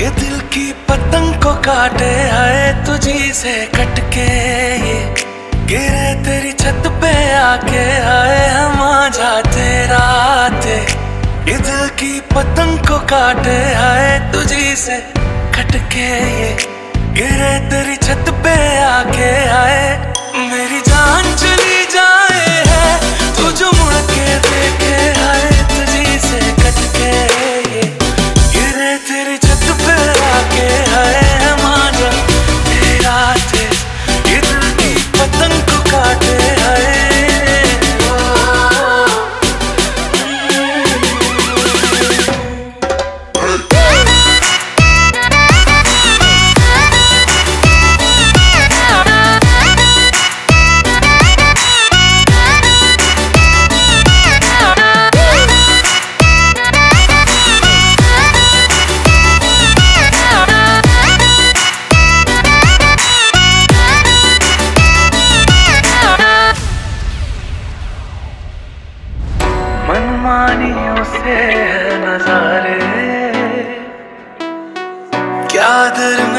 ये दिल की पतंग को काटे, आए तुझी से कटके ये। गिरे तेरी छत पे आके, आए हम आ जाते ते, ये दिल की पतंग को काटे, आए तुझी से कटके ये। गिरे तेरी छत पे आके आए कमानियों से नजारे। क्या दर्म